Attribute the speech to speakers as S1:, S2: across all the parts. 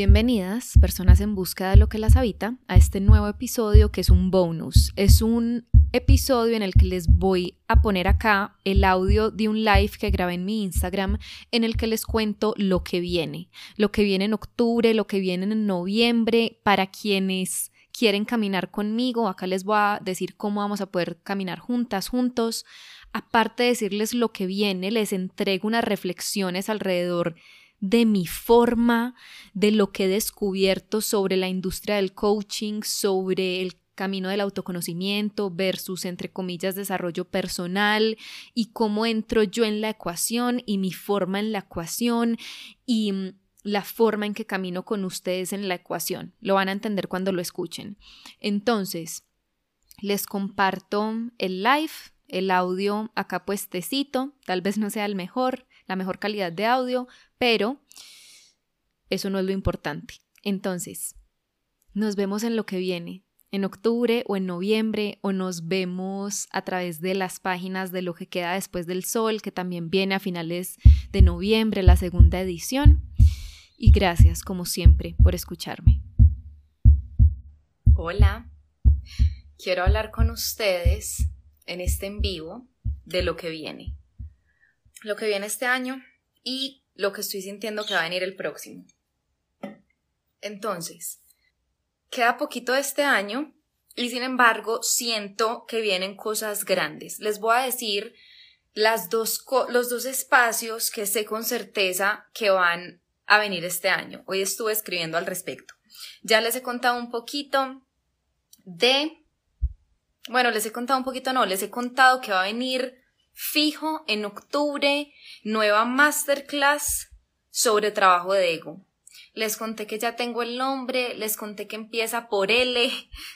S1: Bienvenidas, personas en busca de lo que las habita, a este nuevo episodio que es un bonus. Es un episodio en el que les voy a poner acá el audio de un live que grabé en mi Instagram en el que les cuento lo que viene, lo que viene en octubre, lo que viene en noviembre, para quienes quieren caminar conmigo, acá les voy a decir cómo vamos a poder caminar juntas, juntos. Aparte de decirles lo que viene, les entrego unas reflexiones alrededor de mi forma, de lo que he descubierto sobre la industria del coaching, sobre el camino del autoconocimiento versus, entre comillas, desarrollo personal y cómo entro yo en la ecuación y mi forma en la ecuación y mm, la forma en que camino con ustedes en la ecuación. Lo van a entender cuando lo escuchen. Entonces, les comparto el live, el audio acá puestecito, tal vez no sea el mejor, la mejor calidad de audio, pero eso no es lo importante. Entonces, nos vemos en lo que viene, en octubre o en noviembre, o nos vemos a través de las páginas de lo que queda después del sol, que también viene a finales de noviembre, la segunda edición. Y gracias, como siempre, por escucharme.
S2: Hola, quiero hablar con ustedes en este en vivo de lo que viene lo que viene este año y lo que estoy sintiendo que va a venir el próximo. Entonces, queda poquito de este año y sin embargo siento que vienen cosas grandes. Les voy a decir las dos, los dos espacios que sé con certeza que van a venir este año. Hoy estuve escribiendo al respecto. Ya les he contado un poquito de... Bueno, les he contado un poquito, no, les he contado que va a venir fijo en octubre, nueva masterclass sobre trabajo de ego. Les conté que ya tengo el nombre, les conté que empieza por L,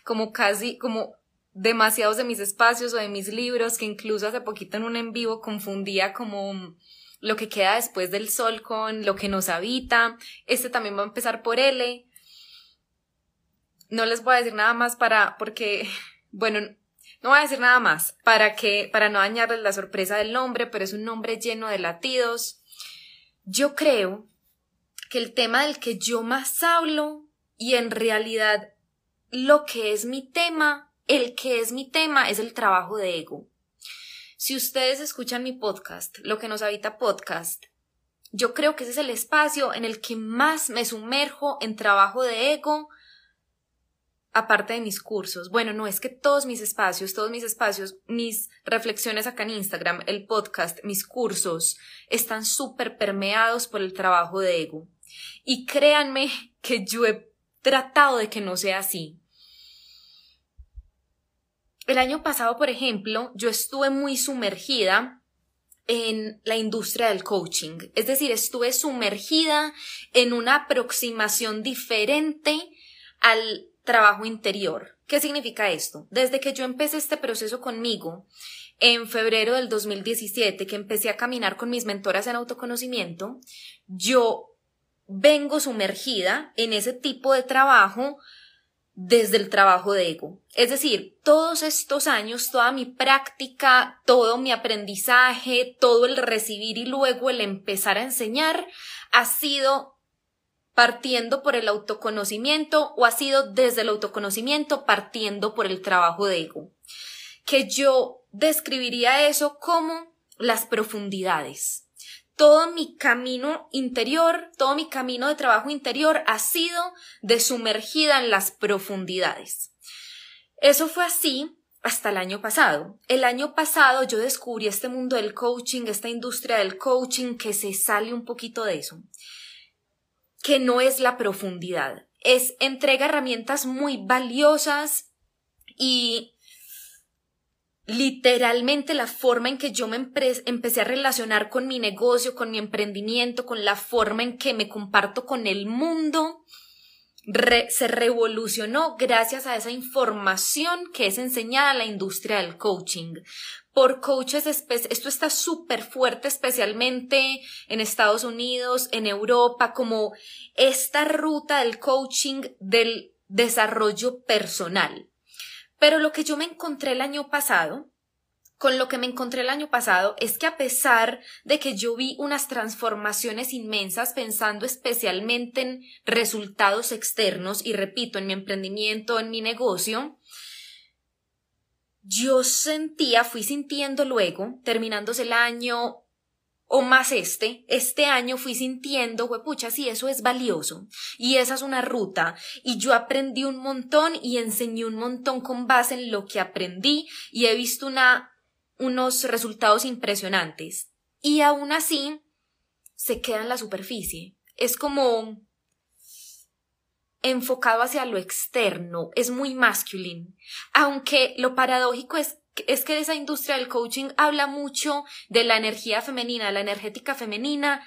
S2: como casi, como demasiados de mis espacios o de mis libros, que incluso hace poquito en un en vivo confundía como lo que queda después del sol con lo que nos habita. Este también va a empezar por L. No les voy a decir nada más para, porque, bueno, no voy a decir nada más para que, para no dañarles la sorpresa del nombre, pero es un nombre lleno de latidos. Yo creo que el tema del que yo más hablo y en realidad lo que es mi tema, el que es mi tema es el trabajo de ego. Si ustedes escuchan mi podcast, lo que nos habita podcast, yo creo que ese es el espacio en el que más me sumerjo en trabajo de ego, aparte de mis cursos, bueno, no es que todos mis espacios, todos mis espacios, mis reflexiones acá en Instagram, el podcast, mis cursos, están súper permeados por el trabajo de ego. Y créanme que yo he tratado de que no sea así. El año pasado, por ejemplo, yo estuve muy sumergida en la industria del coaching. Es decir, estuve sumergida en una aproximación diferente al trabajo interior. ¿Qué significa esto? Desde que yo empecé este proceso conmigo, en febrero del 2017, que empecé a caminar con mis mentoras en autoconocimiento, yo vengo sumergida en ese tipo de trabajo desde el trabajo de ego. Es decir, todos estos años, toda mi práctica, todo mi aprendizaje, todo el recibir y luego el empezar a enseñar ha sido partiendo por el autoconocimiento o ha sido desde el autoconocimiento partiendo por el trabajo de ego. Que yo describiría eso como las profundidades. Todo mi camino interior, todo mi camino de trabajo interior ha sido de sumergida en las profundidades. Eso fue así hasta el año pasado. El año pasado yo descubrí este mundo del coaching, esta industria del coaching que se sale un poquito de eso que no es la profundidad. Es entrega herramientas muy valiosas y literalmente la forma en que yo me empecé a relacionar con mi negocio, con mi emprendimiento, con la forma en que me comparto con el mundo, se revolucionó gracias a esa información que es enseñada a la industria del coaching por coaches, esto está súper fuerte, especialmente en Estados Unidos, en Europa, como esta ruta del coaching del desarrollo personal. Pero lo que yo me encontré el año pasado con lo que me encontré el año pasado es que a pesar de que yo vi unas transformaciones inmensas pensando especialmente en resultados externos y repito, en mi emprendimiento, en mi negocio, yo sentía, fui sintiendo luego, terminándose el año o más este, este año fui sintiendo, pucha, sí, eso es valioso y esa es una ruta y yo aprendí un montón y enseñé un montón con base en lo que aprendí y he visto una unos resultados impresionantes y aún así se queda en la superficie. Es como enfocado hacia lo externo, es muy masculine. Aunque lo paradójico es, es que esa industria del coaching habla mucho de la energía femenina, de la energética femenina.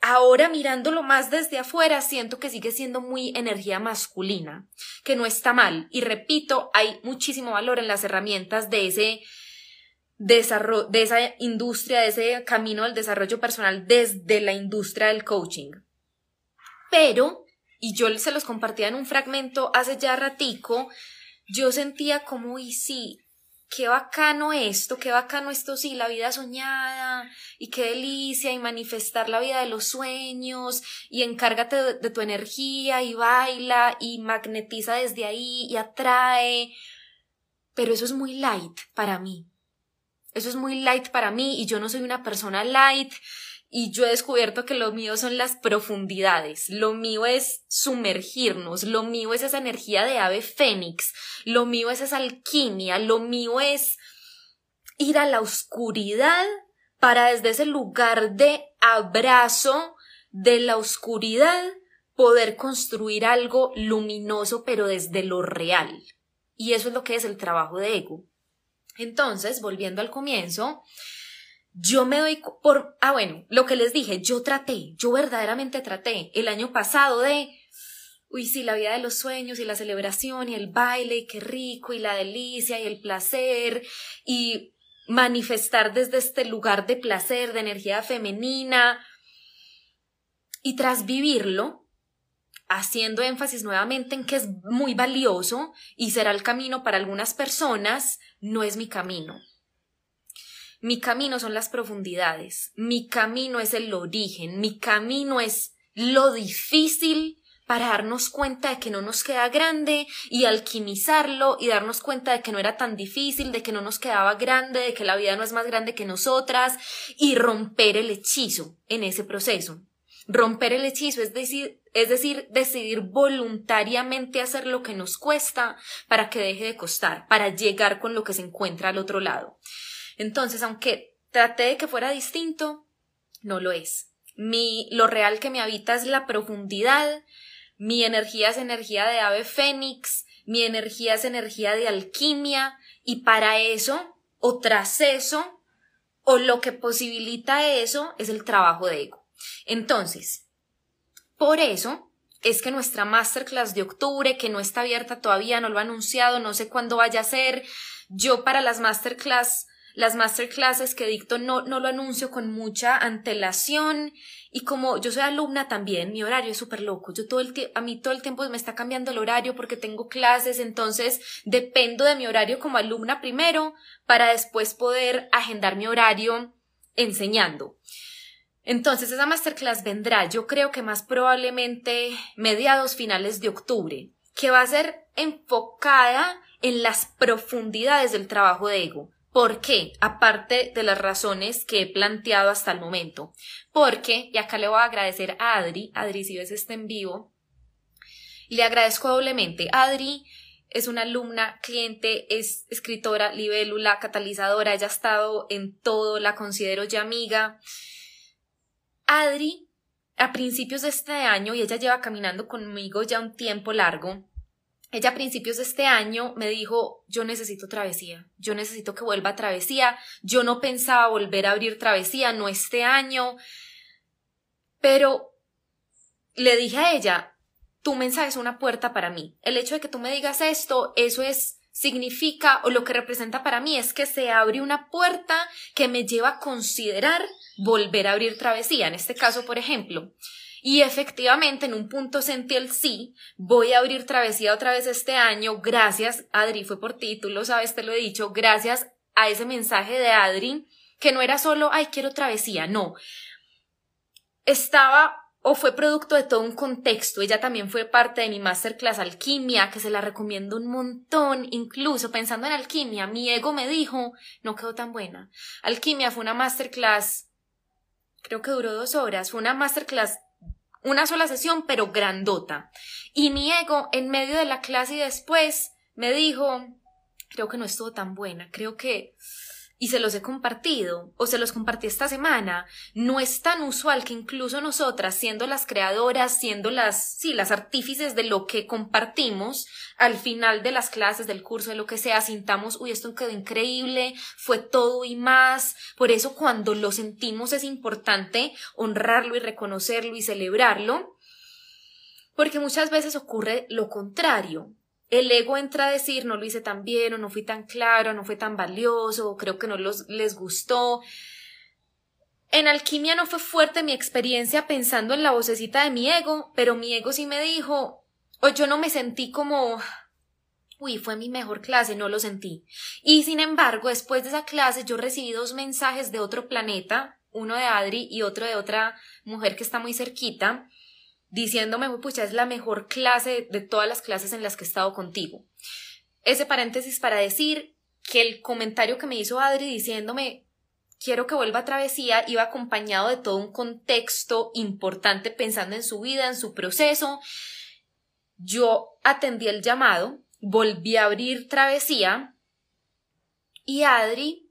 S2: Ahora mirándolo más desde afuera, siento que sigue siendo muy energía masculina, que no está mal. Y repito, hay muchísimo valor en las herramientas de ese desarrollo, de esa industria, de ese camino del desarrollo personal desde la industria del coaching. Pero, y yo se los compartía en un fragmento hace ya ratico, yo sentía como, y sí, qué bacano esto, qué bacano esto, sí, la vida soñada, y qué delicia, y manifestar la vida de los sueños, y encárgate de, de tu energía, y baila, y magnetiza desde ahí, y atrae. Pero eso es muy light para mí. Eso es muy light para mí y yo no soy una persona light y yo he descubierto que lo mío son las profundidades, lo mío es sumergirnos, lo mío es esa energía de ave fénix, lo mío es esa alquimia, lo mío es ir a la oscuridad para desde ese lugar de abrazo de la oscuridad poder construir algo luminoso pero desde lo real. Y eso es lo que es el trabajo de ego. Entonces, volviendo al comienzo, yo me doy por, ah, bueno, lo que les dije, yo traté, yo verdaderamente traté el año pasado de, uy, sí, la vida de los sueños y la celebración y el baile, y qué rico, y la delicia y el placer, y manifestar desde este lugar de placer, de energía femenina, y tras vivirlo, haciendo énfasis nuevamente en que es muy valioso y será el camino para algunas personas, no es mi camino. Mi camino son las profundidades, mi camino es el origen, mi camino es lo difícil para darnos cuenta de que no nos queda grande y alquimizarlo y darnos cuenta de que no era tan difícil, de que no nos quedaba grande, de que la vida no es más grande que nosotras y romper el hechizo en ese proceso. Romper el hechizo es decir, es decir, decidir voluntariamente hacer lo que nos cuesta para que deje de costar, para llegar con lo que se encuentra al otro lado. Entonces, aunque traté de que fuera distinto, no lo es. Mi, lo real que me habita es la profundidad, mi energía es energía de ave fénix, mi energía es energía de alquimia, y para eso, o tras eso, o lo que posibilita eso, es el trabajo de ego. Entonces, por eso es que nuestra masterclass de octubre, que no está abierta todavía, no lo ha anunciado, no sé cuándo vaya a ser. Yo para las masterclass, las masterclasses que dicto no, no lo anuncio con mucha antelación y como yo soy alumna también, mi horario es súper loco. Yo todo el a mí todo el tiempo me está cambiando el horario porque tengo clases, entonces dependo de mi horario como alumna primero para después poder agendar mi horario enseñando. Entonces esa masterclass vendrá, yo creo que más probablemente mediados finales de octubre, que va a ser enfocada en las profundidades del trabajo de ego. ¿Por qué? Aparte de las razones que he planteado hasta el momento. Porque, y acá le voy a agradecer a Adri, Adri si ves este en vivo, le agradezco doblemente. Adri es una alumna, cliente, es escritora, libélula, catalizadora, ella ha estado en todo, la considero ya amiga. Adri, a principios de este año, y ella lleva caminando conmigo ya un tiempo largo, ella a principios de este año me dijo, yo necesito travesía, yo necesito que vuelva a travesía, yo no pensaba volver a abrir travesía, no este año, pero le dije a ella, tu mensaje es una puerta para mí, el hecho de que tú me digas esto, eso es significa o lo que representa para mí es que se abre una puerta que me lleva a considerar volver a abrir travesía, en este caso, por ejemplo. Y efectivamente, en un punto sentí el sí, voy a abrir travesía otra vez este año, gracias, Adri, fue por ti, tú lo sabes, te lo he dicho, gracias a ese mensaje de Adri, que no era solo, ay, quiero travesía, no. Estaba o fue producto de todo un contexto. Ella también fue parte de mi masterclass alquimia, que se la recomiendo un montón. Incluso pensando en alquimia, mi ego me dijo, no quedó tan buena. Alquimia fue una masterclass, creo que duró dos horas, fue una masterclass, una sola sesión, pero grandota. Y mi ego, en medio de la clase y después, me dijo, creo que no estuvo tan buena, creo que y se los he compartido o se los compartí esta semana, no es tan usual que incluso nosotras, siendo las creadoras, siendo las, sí, las artífices de lo que compartimos, al final de las clases, del curso, de lo que sea, sintamos, uy, esto quedó increíble, fue todo y más. Por eso cuando lo sentimos es importante honrarlo y reconocerlo y celebrarlo, porque muchas veces ocurre lo contrario el ego entra a decir no lo hice tan bien o no fui tan claro, no fue tan valioso, o creo que no los, les gustó. En alquimia no fue fuerte mi experiencia pensando en la vocecita de mi ego, pero mi ego sí me dijo, o yo no me sentí como, uy, fue mi mejor clase, no lo sentí. Y sin embargo, después de esa clase yo recibí dos mensajes de otro planeta, uno de Adri y otro de otra mujer que está muy cerquita, diciéndome, pucha, es la mejor clase de todas las clases en las que he estado contigo. Ese paréntesis para decir que el comentario que me hizo Adri diciéndome, quiero que vuelva a travesía, iba acompañado de todo un contexto importante pensando en su vida, en su proceso. Yo atendí el llamado, volví a abrir travesía y Adri,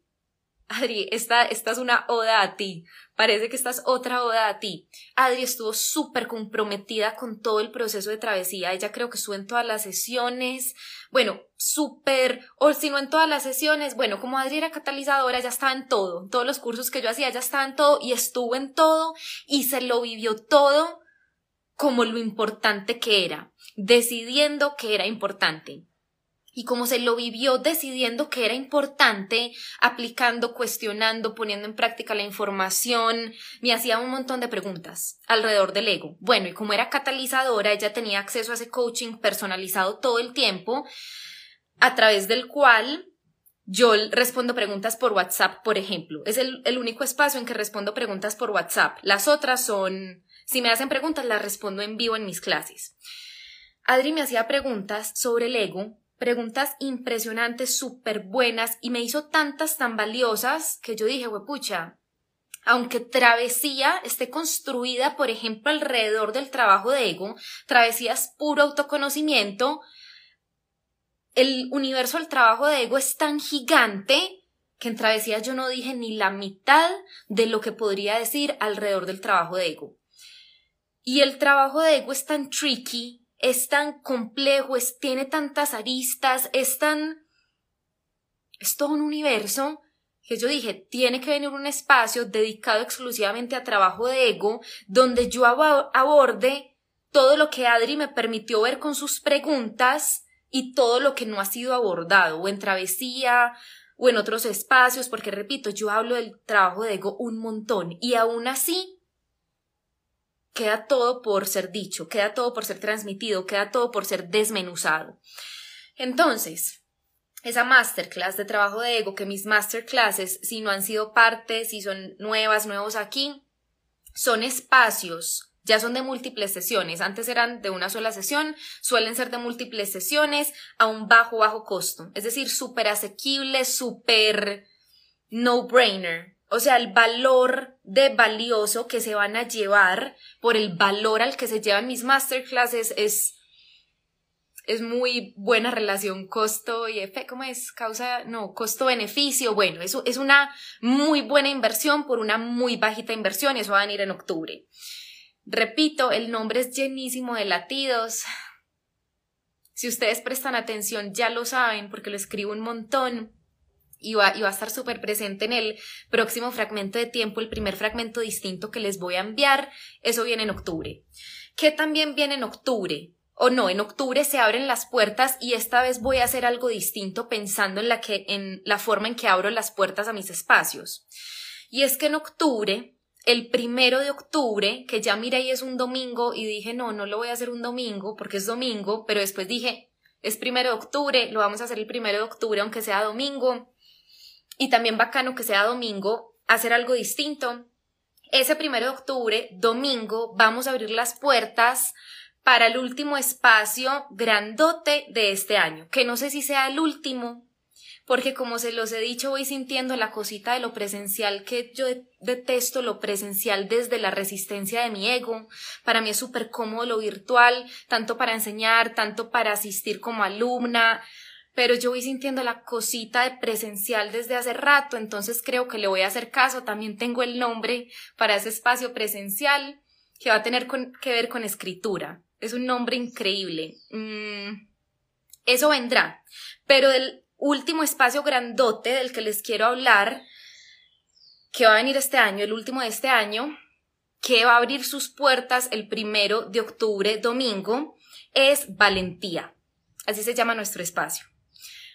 S2: Adri, esta, esta es una oda a ti, Parece que estás otra oda a ti. Adri estuvo súper comprometida con todo el proceso de travesía. Ella creo que estuvo en todas las sesiones. Bueno, súper, o si no en todas las sesiones, bueno, como Adri era catalizadora, ya estaba en todo. Todos los cursos que yo hacía, ya estaba en todo y estuvo en todo y se lo vivió todo como lo importante que era, decidiendo que era importante y como se lo vivió decidiendo que era importante, aplicando, cuestionando, poniendo en práctica la información, me hacía un montón de preguntas alrededor del ego. Bueno, y como era catalizadora, ella tenía acceso a ese coaching personalizado todo el tiempo, a través del cual yo respondo preguntas por WhatsApp, por ejemplo. Es el, el único espacio en que respondo preguntas por WhatsApp. Las otras son, si me hacen preguntas, las respondo en vivo en mis clases. Adri me hacía preguntas sobre el ego preguntas impresionantes, súper buenas, y me hizo tantas tan valiosas que yo dije, pucha, aunque travesía esté construida, por ejemplo, alrededor del trabajo de ego, travesía es puro autoconocimiento, el universo del trabajo de ego es tan gigante que en travesía yo no dije ni la mitad de lo que podría decir alrededor del trabajo de ego. Y el trabajo de ego es tan tricky, es tan complejo, es, tiene tantas aristas, es tan... es todo un universo que yo dije, tiene que venir un espacio dedicado exclusivamente a trabajo de ego, donde yo aborde todo lo que Adri me permitió ver con sus preguntas y todo lo que no ha sido abordado, o en travesía, o en otros espacios, porque repito, yo hablo del trabajo de ego un montón, y aún así queda todo por ser dicho, queda todo por ser transmitido, queda todo por ser desmenuzado. Entonces, esa masterclass de trabajo de ego, que mis masterclasses, si no han sido parte, si son nuevas, nuevos aquí, son espacios, ya son de múltiples sesiones, antes eran de una sola sesión, suelen ser de múltiples sesiones a un bajo, bajo costo, es decir, súper asequible, súper no-brainer, o sea, el valor de valioso que se van a llevar por el valor al que se llevan mis masterclasses es es muy buena relación costo y efecto, ¿cómo es? Causa, no, costo-beneficio. Bueno, eso es una muy buena inversión por una muy bajita inversión eso va a venir en octubre. Repito, el nombre es llenísimo de latidos. Si ustedes prestan atención, ya lo saben porque lo escribo un montón y va, a estar súper presente en el próximo fragmento de tiempo, el primer fragmento distinto que les voy a enviar, eso viene en octubre. ¿Qué también viene en octubre? O no, en octubre se abren las puertas y esta vez voy a hacer algo distinto pensando en la que, en la forma en que abro las puertas a mis espacios. Y es que en octubre, el primero de octubre, que ya miré y es un domingo y dije, no, no lo voy a hacer un domingo porque es domingo, pero después dije, es primero de octubre, lo vamos a hacer el primero de octubre aunque sea domingo y también bacano que sea domingo, hacer algo distinto. Ese primero de octubre, domingo, vamos a abrir las puertas para el último espacio grandote de este año, que no sé si sea el último, porque como se los he dicho, voy sintiendo la cosita de lo presencial, que yo detesto lo presencial desde la resistencia de mi ego. Para mí es súper cómodo lo virtual, tanto para enseñar, tanto para asistir como alumna, pero yo voy sintiendo la cosita de presencial desde hace rato, entonces creo que le voy a hacer caso. También tengo el nombre para ese espacio presencial que va a tener que ver con escritura. Es un nombre increíble. Mm, eso vendrá. Pero el último espacio grandote del que les quiero hablar, que va a venir este año, el último de este año, que va a abrir sus puertas el primero de octubre, domingo, es Valentía. Así se llama nuestro espacio.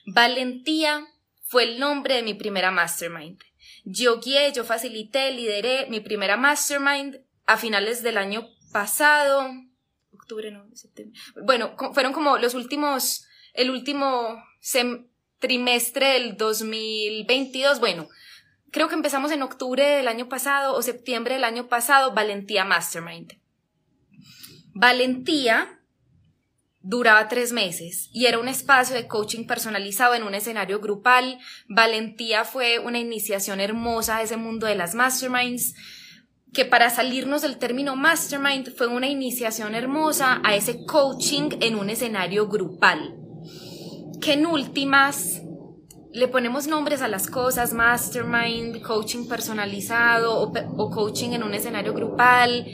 S2: Valentía fue el nombre de mi primera mastermind. Yo guié, yo facilité, lideré mi primera mastermind a finales del año pasado, octubre, no, septiembre. Bueno, fueron como los últimos, el último trimestre del 2022. Bueno, creo que empezamos en octubre del año pasado o septiembre del año pasado, Valentía Mastermind. Valentía duraba tres meses y era un espacio de coaching personalizado en un escenario grupal. Valentía fue una iniciación hermosa a ese mundo de las masterminds, que para salirnos del término mastermind fue una iniciación hermosa a ese coaching en un escenario grupal. Que en últimas le ponemos nombres a las cosas, mastermind, coaching personalizado o, coaching en un escenario grupal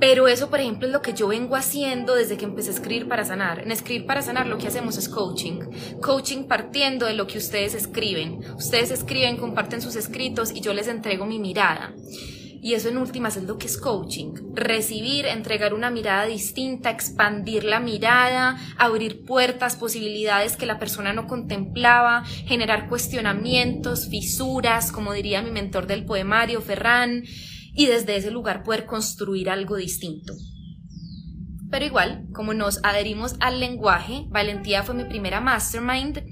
S2: pero eso, por ejemplo, es lo que yo vengo haciendo desde que empecé a escribir para sanar. En escribir para sanar lo que hacemos es coaching. Coaching partiendo de lo que ustedes escriben. Ustedes escriben, comparten sus escritos y yo les entrego mi mirada. Y eso en últimas es lo que es coaching. Recibir, entregar una mirada distinta, expandir la mirada, abrir puertas, posibilidades que la persona no contemplaba, generar cuestionamientos, fisuras, como diría mi mentor del poemario, Ferran, y desde ese lugar poder construir algo distinto. Pero igual, como nos adherimos al lenguaje, Valentía fue mi primera mastermind,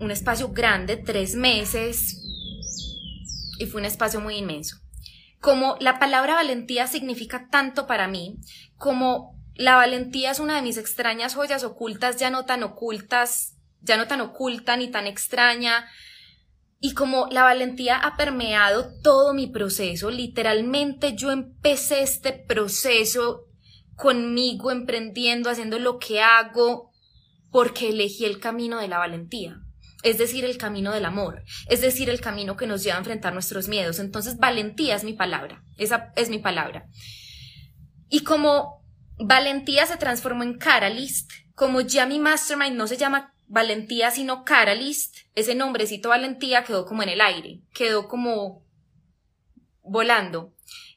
S2: un espacio grande, tres meses, y fue un espacio muy inmenso. Como la palabra valentía significa tanto para mí, como la valentía es una de mis extrañas joyas ocultas, ya no tan ocultas, ya no tan oculta ni tan extraña, y como la valentía ha permeado todo mi proceso, literalmente yo empecé este proceso conmigo, emprendiendo, haciendo lo que hago, porque elegí el camino de la valentía. Es decir, el camino del amor, es decir, el camino que nos lleva a enfrentar nuestros miedos. Entonces, valentía es mi palabra, esa es mi palabra. Y como valentía se transformó en Caralist, como ya mi mastermind no se llama Valentía, sino Caralist, ese nombrecito Valentía quedó como en el aire, quedó como volando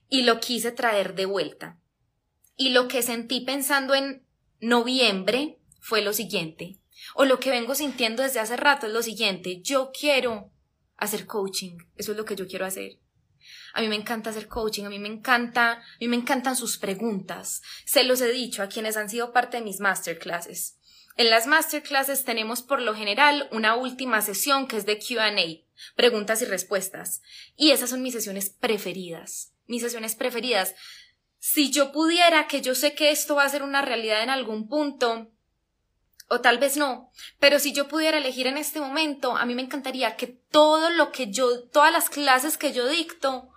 S2: y lo quise traer de vuelta. Y lo que sentí pensando en noviembre fue lo siguiente, o lo que vengo sintiendo desde hace rato es lo siguiente, yo quiero hacer coaching, eso es lo que yo quiero hacer. A mí me encanta hacer coaching, a mí me encanta, a mí me encantan sus preguntas. Se los he dicho a quienes han sido parte de mis masterclasses. En las masterclasses tenemos por lo general una última sesión que es de QA, preguntas y respuestas. Y esas son mis sesiones preferidas. Mis sesiones preferidas. Si yo pudiera, que yo sé que esto va a ser una realidad en algún punto, o tal vez no, pero si yo pudiera elegir en este momento, a mí me encantaría que todo lo que yo, todas las clases que yo dicto,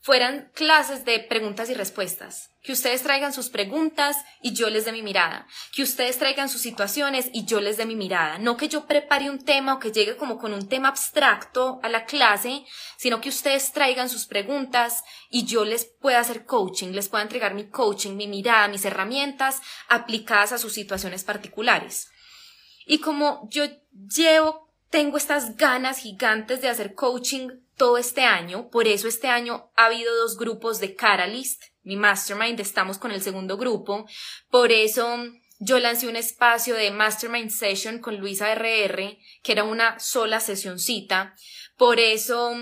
S2: fueran clases de preguntas y respuestas. Que ustedes traigan sus preguntas y yo les dé mi mirada. Que ustedes traigan sus situaciones y yo les dé mi mirada. No que yo prepare un tema o que llegue como con un tema abstracto a la clase, sino que ustedes traigan sus preguntas y yo les pueda hacer coaching, les pueda entregar mi coaching, mi mirada, mis herramientas aplicadas a sus situaciones particulares. Y como yo llevo, tengo estas ganas gigantes de hacer coaching todo este año, por eso este año ha habido dos grupos de Caralist, mi mastermind, estamos con el segundo grupo, por eso yo lancé un espacio de mastermind session con Luisa RR, que era una sola sesioncita, por eso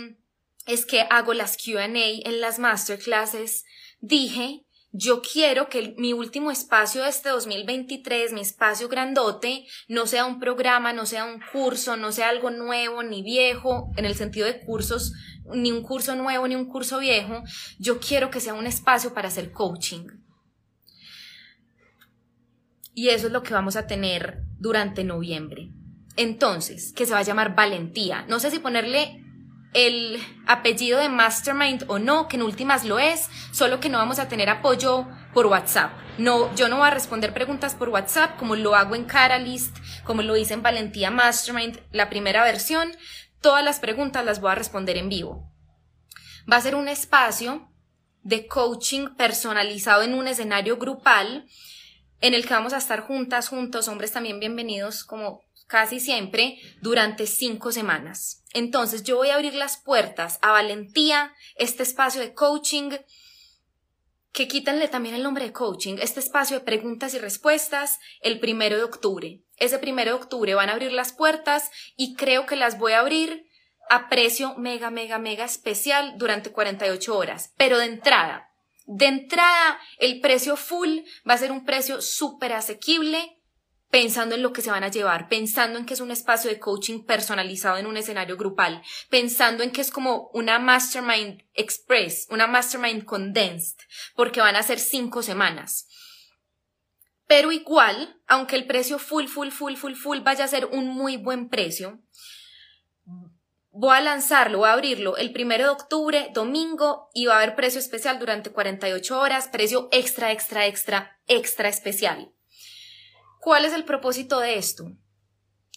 S2: es que hago las Q&A en las masterclasses, dije yo quiero que mi último espacio de este 2023, mi espacio grandote, no sea un programa, no sea un curso, no sea algo nuevo ni viejo, en el sentido de cursos, ni un curso nuevo ni un curso viejo. Yo quiero que sea un espacio para hacer coaching. Y eso es lo que vamos a tener durante noviembre. Entonces, que se va a llamar valentía. No sé si ponerle el apellido de Mastermind o no, que en últimas lo es, solo que no vamos a tener apoyo por WhatsApp. No, yo no voy a responder preguntas por WhatsApp como lo hago en Catalyst, como lo hice en Valentía Mastermind, la primera versión. Todas las preguntas las voy a responder en vivo. Va a ser un espacio de coaching personalizado en un escenario grupal en el que vamos a estar juntas, juntos, hombres también bienvenidos como casi siempre, durante cinco semanas. Entonces yo voy a abrir las puertas a Valentía, este espacio de coaching, que quítanle también el nombre de coaching, este espacio de preguntas y respuestas, el primero de octubre. Ese primero de octubre van a abrir las puertas y creo que las voy a abrir a precio mega, mega, mega especial durante 48 horas, pero de entrada. De entrada, el precio full va a ser un precio súper asequible, pensando en lo que se van a llevar, pensando en que es un espacio de coaching personalizado en un escenario grupal, pensando en que es como una mastermind express, una mastermind condensed, porque van a ser cinco semanas. Pero igual, aunque el precio full, full, full, full, full vaya a ser un muy buen precio, voy a lanzarlo, voy a abrirlo el primero de octubre, domingo, y va a haber precio especial durante 48 horas, precio extra, extra, extra, extra especial. ¿Cuál es el propósito de esto?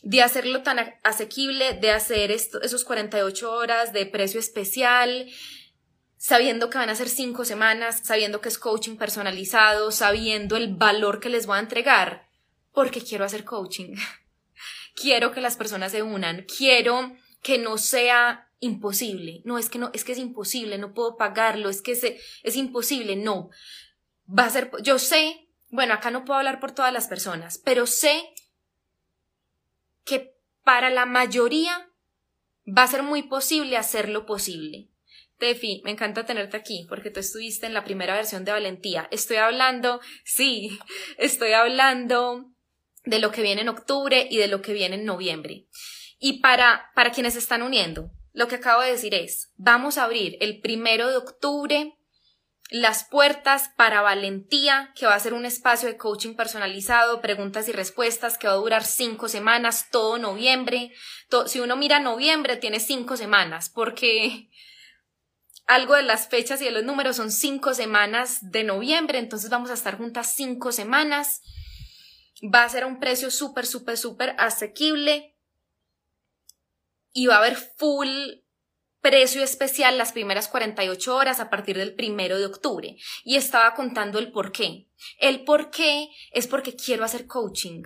S2: De hacerlo tan asequible, de hacer esto, esos 48 horas de precio especial, sabiendo que van a ser cinco semanas, sabiendo que es coaching personalizado, sabiendo el valor que les voy a entregar, porque quiero hacer coaching. quiero que las personas se unan, quiero que no sea imposible. No, es que no, es que es imposible, no puedo pagarlo, es que es imposible, no. Va a ser, yo sé bueno, acá no puedo hablar por todas las personas, pero sé que para la mayoría va a ser muy posible hacerlo posible. Tefi, me encanta tenerte aquí porque tú estuviste en la primera versión de Valentía. Estoy hablando, sí, estoy hablando de lo que viene en octubre y de lo que viene en noviembre. Y para, para quienes están uniendo, lo que acabo de decir es, vamos a abrir el primero de octubre las puertas para Valentía, que va a ser un espacio de coaching personalizado, preguntas y respuestas, que va a durar cinco semanas, todo noviembre. si uno mira noviembre, tiene cinco semanas, porque algo de las fechas y de los números son cinco semanas de noviembre, entonces vamos a estar juntas cinco semanas. Va a ser un precio súper, súper, súper asequible y va a haber full precio especial las primeras 48 horas a partir del primero de octubre. Y estaba contando el por qué. El por qué es porque quiero hacer coaching.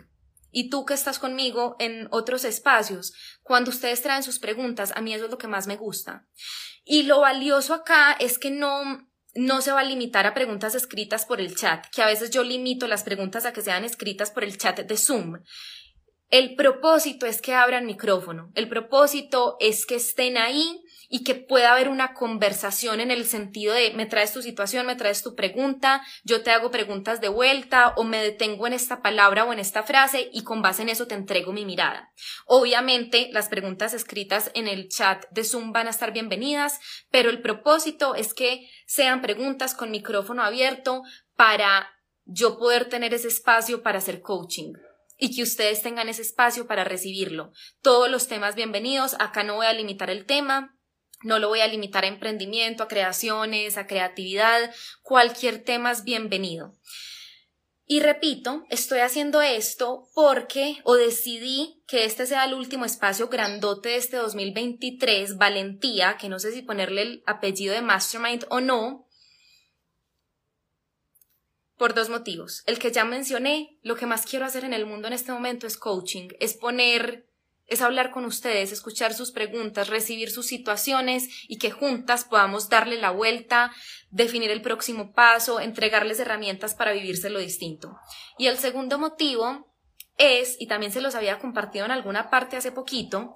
S2: Y tú que estás conmigo en otros espacios, cuando ustedes traen sus preguntas, a mí eso es lo que más me gusta. Y lo valioso acá es que no, no se va a limitar a preguntas escritas por el chat, que a veces yo limito las preguntas a que sean escritas por el chat de Zoom. El propósito es que abran micrófono. El propósito es que estén ahí y que pueda haber una conversación en el sentido de me traes tu situación, me traes tu pregunta, yo te hago preguntas de vuelta o me detengo en esta palabra o en esta frase y con base en eso te entrego mi mirada. Obviamente las preguntas escritas en el chat de Zoom van a estar bienvenidas, pero el propósito es que sean preguntas con micrófono abierto para yo poder tener ese espacio para hacer coaching y que ustedes tengan ese espacio para recibirlo. Todos los temas bienvenidos, acá no voy a limitar el tema, no lo voy a limitar a emprendimiento, a creaciones, a creatividad, cualquier tema es bienvenido. Y repito, estoy haciendo esto porque o decidí que este sea el último espacio grandote de este 2023, Valentía, que no sé si ponerle el apellido de Mastermind o no, por dos motivos. El que ya mencioné, lo que más quiero hacer en el mundo en este momento es coaching, es poner es hablar con ustedes, escuchar sus preguntas, recibir sus situaciones y que juntas podamos darle la vuelta, definir el próximo paso, entregarles herramientas para vivirse lo distinto. Y el segundo motivo es, y también se los había compartido en alguna parte hace poquito,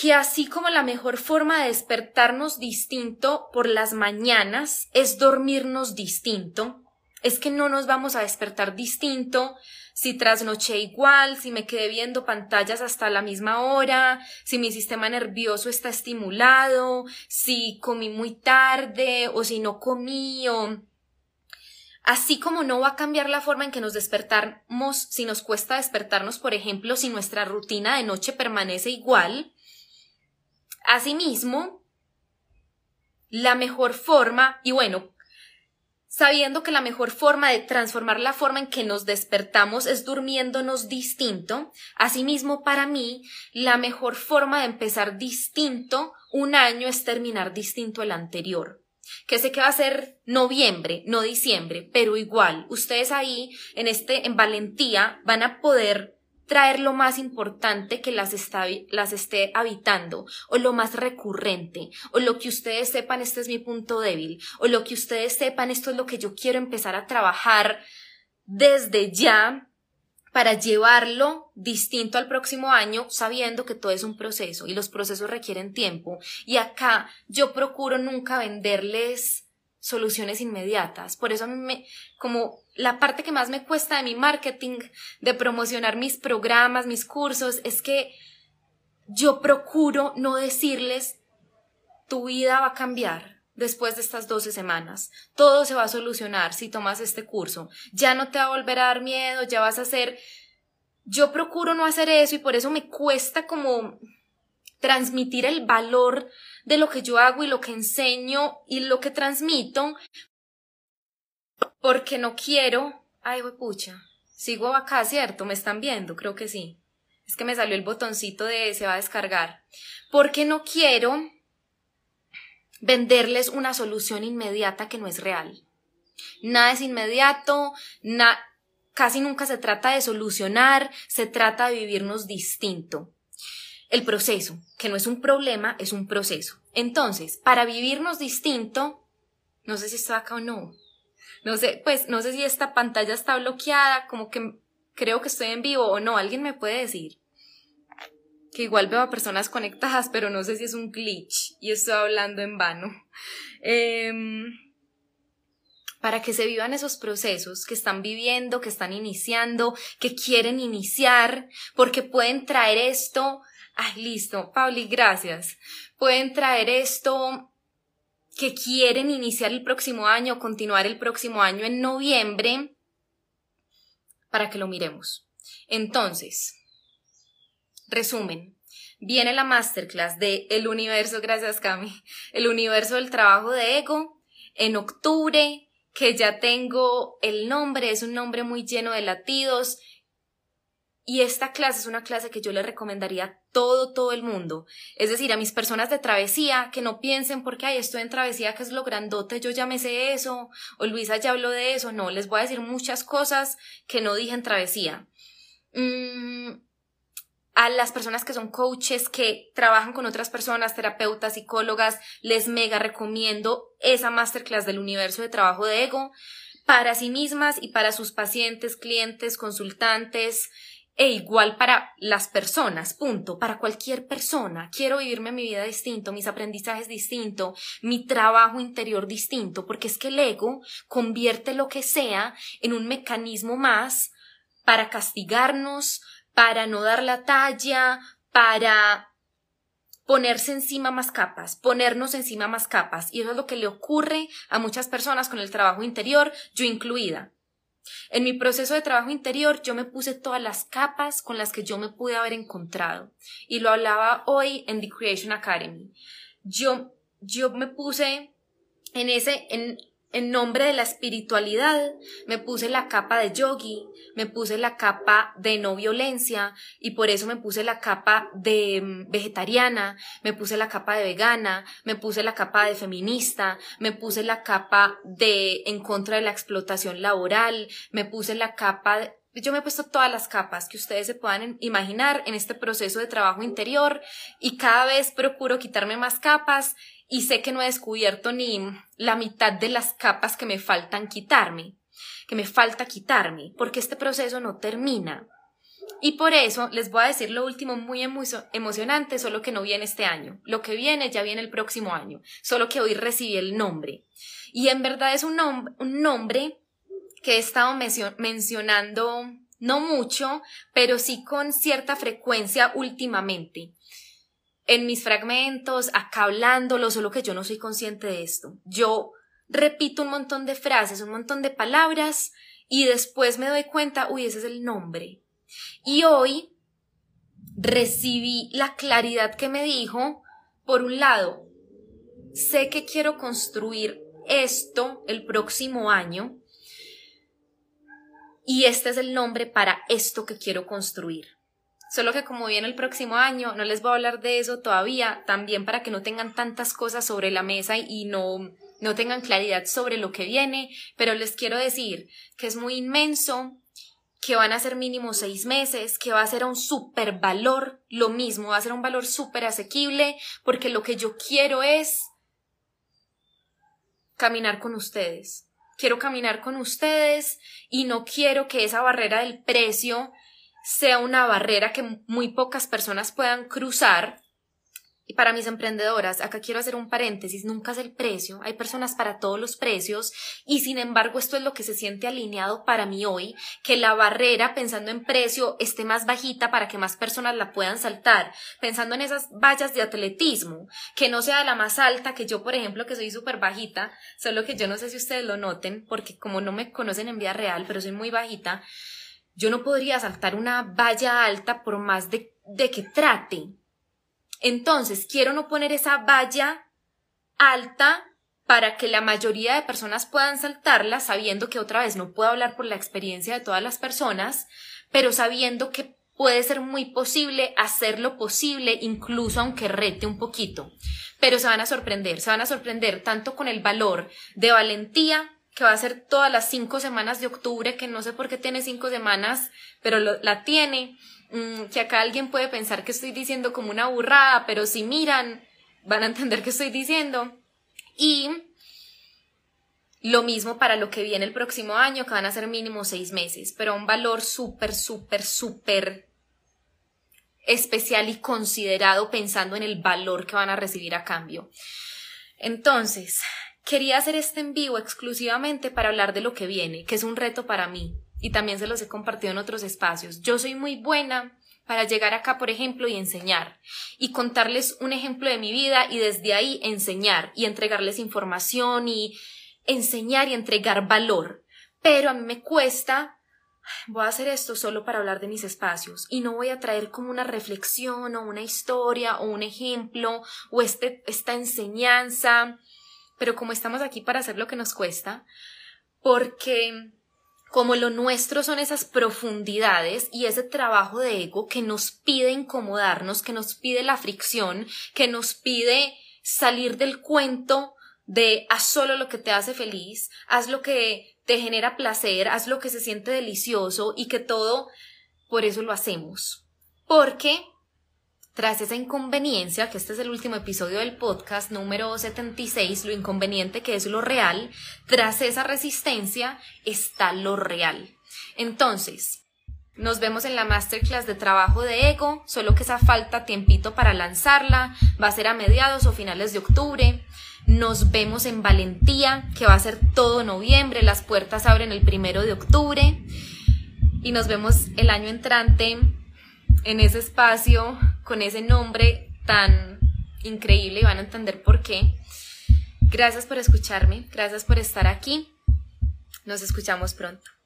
S2: que así como la mejor forma de despertarnos distinto por las mañanas es dormirnos distinto, es que no nos vamos a despertar distinto si trasnoché igual, si me quedé viendo pantallas hasta la misma hora, si mi sistema nervioso está estimulado, si comí muy tarde o si no comí o Así como no va a cambiar la forma en que nos despertamos si nos cuesta despertarnos, por ejemplo, si nuestra rutina de noche permanece igual. Asimismo, la mejor forma, y bueno, sabiendo que la mejor forma de transformar la forma en que nos despertamos es durmiéndonos distinto, asimismo para mí, la mejor forma de empezar distinto un año es terminar distinto el anterior que sé que va a ser noviembre, no diciembre, pero igual, ustedes ahí en este, en valentía, van a poder traer lo más importante que las, está, las esté habitando, o lo más recurrente, o lo que ustedes sepan, este es mi punto débil, o lo que ustedes sepan, esto es lo que yo quiero empezar a trabajar desde ya para llevarlo distinto al próximo año, sabiendo que todo es un proceso y los procesos requieren tiempo. Y acá yo procuro nunca venderles soluciones inmediatas. Por eso a mí me, como la parte que más me cuesta de mi marketing, de promocionar mis programas, mis cursos, es que yo procuro no decirles tu vida va a cambiar después de estas 12 semanas. Todo se va a solucionar si tomas este curso. Ya no te va a volver a dar miedo, ya vas a hacer... Yo procuro no hacer eso y por eso me cuesta como transmitir el valor de lo que yo hago y lo que enseño y lo que transmito porque no quiero... Ay, pucha. Sigo acá, ¿cierto? ¿Me están viendo? Creo que sí. Es que me salió el botoncito de se va a descargar. Porque no quiero venderles una solución inmediata que no es real. Nada es inmediato, casi nunca se trata de solucionar, se trata de vivirnos distinto. El proceso, que no es un problema, es un proceso. Entonces, para vivirnos distinto, no sé si estoy acá o no. No sé, pues no sé si esta pantalla está bloqueada, como que creo que estoy en vivo o no, alguien me puede decir que igual veo a personas conectadas, pero no sé si es un glitch y estoy hablando en vano. Em, para que se vivan esos procesos que están viviendo, que están iniciando, que quieren iniciar, porque pueden traer esto. Ay, listo, Pauli, gracias. Pueden traer esto que quieren iniciar el próximo año, continuar el próximo año en noviembre, para que lo miremos. Entonces, Resumen. Viene la masterclass de El universo, gracias Cami, el universo del trabajo de ego en octubre, que ya tengo el nombre, es un nombre muy lleno de latidos. Y esta clase es una clase que yo le recomendaría a todo, todo el mundo. Es decir, a mis personas de travesía, que no piensen porque, ay, estoy en travesía, que es lo grandote, yo ya me sé eso, o Luisa ya habló de eso. No, les voy a decir muchas cosas que no dije en travesía. Mm, a las personas que son coaches, que trabajan con otras personas, terapeutas, psicólogas, les mega recomiendo esa masterclass del universo de trabajo de ego para sí mismas y para sus pacientes, clientes, consultantes, e igual para las personas, punto, para cualquier persona. Quiero vivirme mi vida distinto, mis aprendizajes distinto, mi trabajo interior distinto, porque es que el ego convierte lo que sea en un mecanismo más para castigarnos, para no dar la talla, para ponerse encima más capas, ponernos encima más capas. Y eso es lo que le ocurre a muchas personas con el trabajo interior, yo incluida. En mi proceso de trabajo interior yo me puse todas las capas con las que yo me pude haber encontrado. Y lo hablaba hoy en The Creation Academy. Yo, yo me puse en ese, en, en nombre de la espiritualidad, me puse la capa de yogi, me puse la capa de no violencia y por eso me puse la capa de mm, vegetariana, me puse la capa de vegana, me puse la capa de feminista, me puse la capa de en contra de la explotación laboral, me puse la capa de, yo me he puesto todas las capas que ustedes se puedan imaginar en este proceso de trabajo interior y cada vez procuro quitarme más capas y sé que no he descubierto ni la mitad de las capas que me faltan quitarme, que me falta quitarme, porque este proceso no termina. Y por eso les voy a decir lo último muy emocionante, solo que no viene este año. Lo que viene ya viene el próximo año, solo que hoy recibí el nombre. Y en verdad es un, un nombre que he estado mencionando no mucho, pero sí con cierta frecuencia últimamente. En mis fragmentos, acá hablándolo, solo que yo no soy consciente de esto. Yo repito un montón de frases, un montón de palabras y después me doy cuenta, uy, ese es el nombre. Y hoy recibí la claridad que me dijo, por un lado, sé que quiero construir esto el próximo año y este es el nombre para esto que quiero construir. Solo que como viene el próximo año, no les voy a hablar de eso todavía, también para que no tengan tantas cosas sobre la mesa y no no tengan claridad sobre lo que viene, pero les quiero decir que es muy inmenso, que van a ser mínimo seis meses, que va a ser un super valor, lo mismo, va a ser un valor súper asequible, porque lo que yo quiero es caminar con ustedes. Quiero caminar con ustedes y no quiero que esa barrera del precio sea una barrera que muy pocas personas puedan cruzar. Y para mis emprendedoras, acá quiero hacer un paréntesis, nunca es el precio, hay personas para todos los precios y sin embargo esto es lo que se siente alineado para mí hoy, que la barrera pensando en precio esté más bajita para que más personas la puedan saltar, pensando en esas vallas de atletismo, que no sea la más alta, que yo por ejemplo que soy súper bajita, solo que yo no sé si ustedes lo noten, porque como no me conocen en vida real, pero soy muy bajita, yo no podría saltar una valla alta por más de, de que trate, entonces, quiero no poner esa valla alta para que la mayoría de personas puedan saltarla, sabiendo que otra vez no puedo hablar por la experiencia de todas las personas, pero sabiendo que puede ser muy posible hacerlo posible, incluso aunque rete un poquito. Pero se van a sorprender, se van a sorprender tanto con el valor de valentía, que va a ser todas las cinco semanas de octubre, que no sé por qué tiene cinco semanas, pero la tiene, Mm, que acá alguien puede pensar que estoy diciendo como una burrada, pero si miran, van a entender que estoy diciendo. Y lo mismo para lo que viene el próximo año, que van a ser mínimo seis meses, pero un valor súper, súper, súper especial y considerado pensando en el valor que van a recibir a cambio. Entonces, quería hacer este en vivo exclusivamente para hablar de lo que viene, que es un reto para mí, y también se los he compartido en otros espacios. Yo soy muy buena para llegar acá, por ejemplo, y enseñar, y contarles un ejemplo de mi vida y desde ahí enseñar y entregarles información y enseñar y entregar valor. Pero a mí me cuesta, voy a hacer esto solo para hablar de mis espacios y no voy a traer como una reflexión o una historia o un ejemplo o este, esta enseñanza, pero como estamos aquí para hacer lo que nos cuesta, porque como lo nuestro son esas profundidades y ese trabajo de ego que nos pide incomodarnos, que nos pide la fricción, que nos pide salir del cuento de haz solo lo que te hace feliz, haz lo que te genera placer, haz lo que se siente delicioso y que todo por eso lo hacemos. Porque tras esa inconveniencia, que este es el último episodio del podcast número 76, lo inconveniente que es lo real, tras esa resistencia está lo real. Entonces, nos vemos en la masterclass de trabajo de ego, solo que esa falta tiempito para lanzarla, va a ser a mediados o finales de octubre. Nos vemos en Valentía, que va a ser todo noviembre, las puertas abren el primero de octubre. Y nos vemos el año entrante en ese espacio con ese nombre tan increíble y van a entender por qué. Gracias por escucharme, gracias por estar aquí. Nos escuchamos pronto.